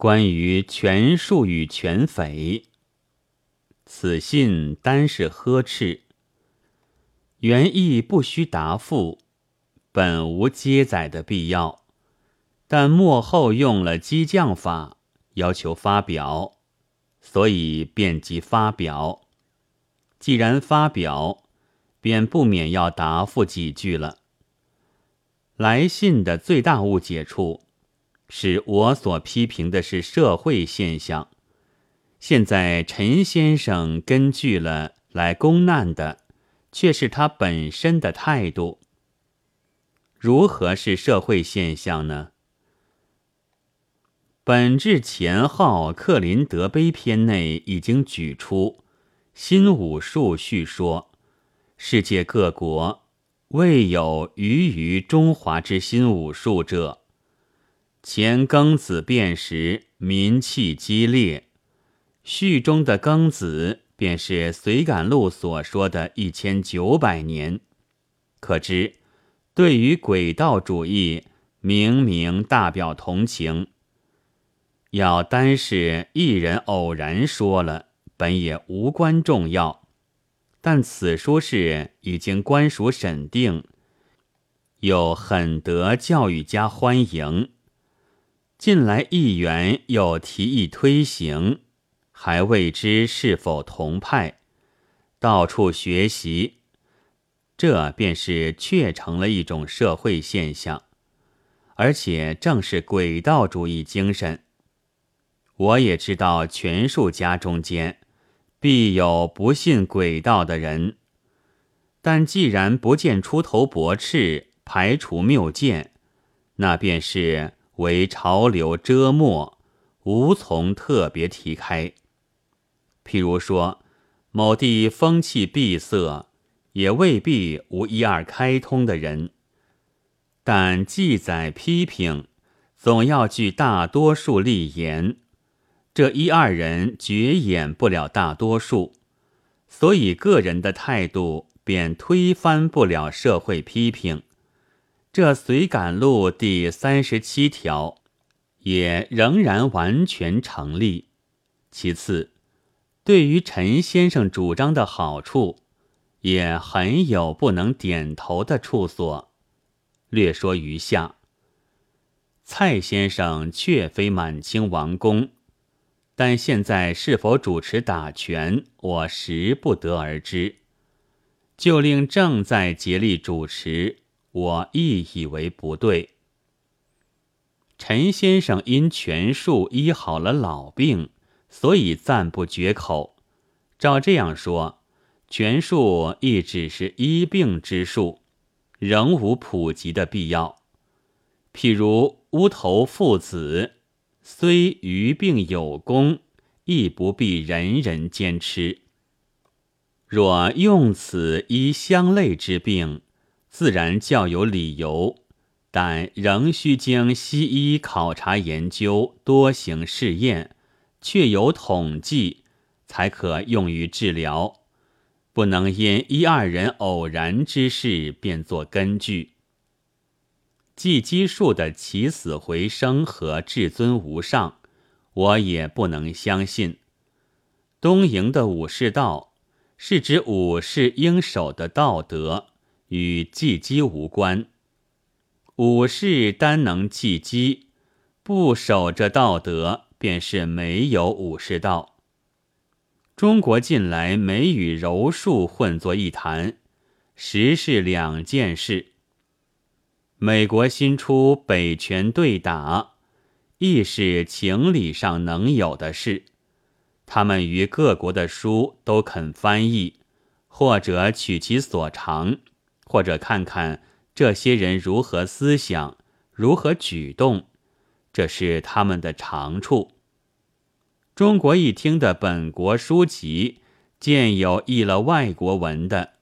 关于权术与权匪，此信单是呵斥，原意不需答复，本无接载的必要，但幕后用了激将法，要求发表，所以便即发表。既然发表，便不免要答复几句了。来信的最大误解处。是我所批评的是社会现象，现在陈先生根据了来攻难的，却是他本身的态度。如何是社会现象呢？本志前号克林德碑篇内已经举出新武术叙说，世界各国未有余于中华之新武术者。前庚子变时，民气激烈。序中的庚子，便是隋感录所说的一千九百年。可知，对于轨道主义，明明大表同情。要单是一人偶然说了，本也无关重要。但此书是已经官署审定，又很得教育家欢迎。近来议员又提议推行，还未知是否同派，到处学习，这便是确成了一种社会现象，而且正是轨道主义精神。我也知道权术家中间必有不信轨道的人，但既然不见出头驳斥，排除谬见，那便是。为潮流遮没，无从特别提开。譬如说，某地风气闭塞，也未必无一二开通的人。但记载批评，总要据大多数立言，这一二人绝掩不了大多数，所以个人的态度便推翻不了社会批评。这《随感录》第三十七条，也仍然完全成立。其次，对于陈先生主张的好处，也很有不能点头的处所。略说余下。蔡先生确非满清王公，但现在是否主持打拳，我实不得而知。就令正在竭力主持。我亦以为不对。陈先生因权术医好了老病，所以赞不绝口。照这样说，权术亦只是医病之术，仍无普及的必要。譬如乌头父子，虽于病有功，亦不必人人兼吃。若用此医相类之病。自然较有理由，但仍需经西医考察研究，多行试验，确有统计，才可用于治疗。不能因一二人偶然之事便作根据。寄基术的起死回生和至尊无上，我也不能相信。东瀛的武士道，是指武士应守的道德。与祭机无关，武士单能祭机，不守着道德，便是没有武士道。中国近来美与柔术混作一谈，实是两件事。美国新出北拳对打，亦是情理上能有的事。他们与各国的书都肯翻译，或者取其所长。或者看看这些人如何思想，如何举动，这是他们的长处。中国一听的本国书籍，见有译了外国文的，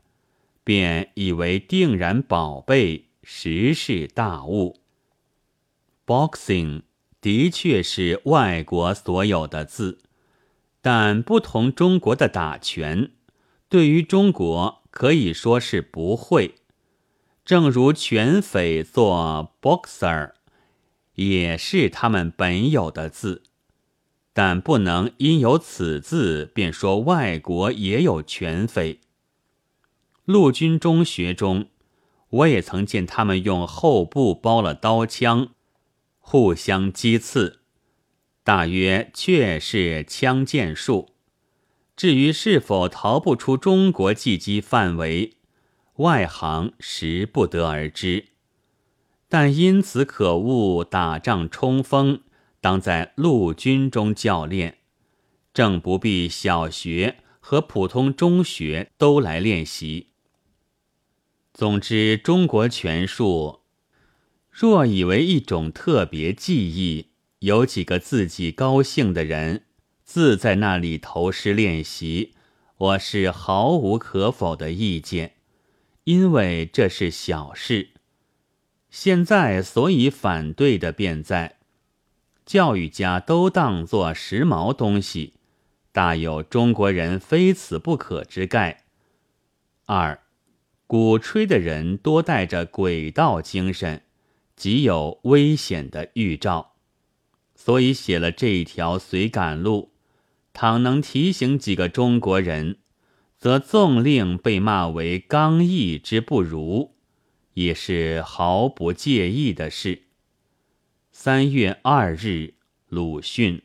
便以为定然宝贝，实是大物。Boxing 的确是外国所有的字，但不同中国的打拳，对于中国可以说是不会。正如拳匪做 boxer，也是他们本有的字，但不能因有此字便说外国也有权非。陆军中学中，我也曾见他们用厚布包了刀枪，互相击刺，大约确是枪剑术。至于是否逃不出中国计击范围，外行实不得而知。但因此可恶，打仗冲锋。当在陆军中教练，正不必小学和普通中学都来练习。总之，中国拳术若以为一种特别技艺，有几个自己高兴的人自在那里投师练习，我是毫无可否的意见，因为这是小事。现在所以反对的，便在。教育家都当作时髦东西，大有中国人非此不可之概。二，鼓吹的人多带着鬼道精神，极有危险的预兆，所以写了这一条随感路。倘能提醒几个中国人，则纵令被骂为刚毅之不如，也是毫不介意的事。三月二日，鲁迅。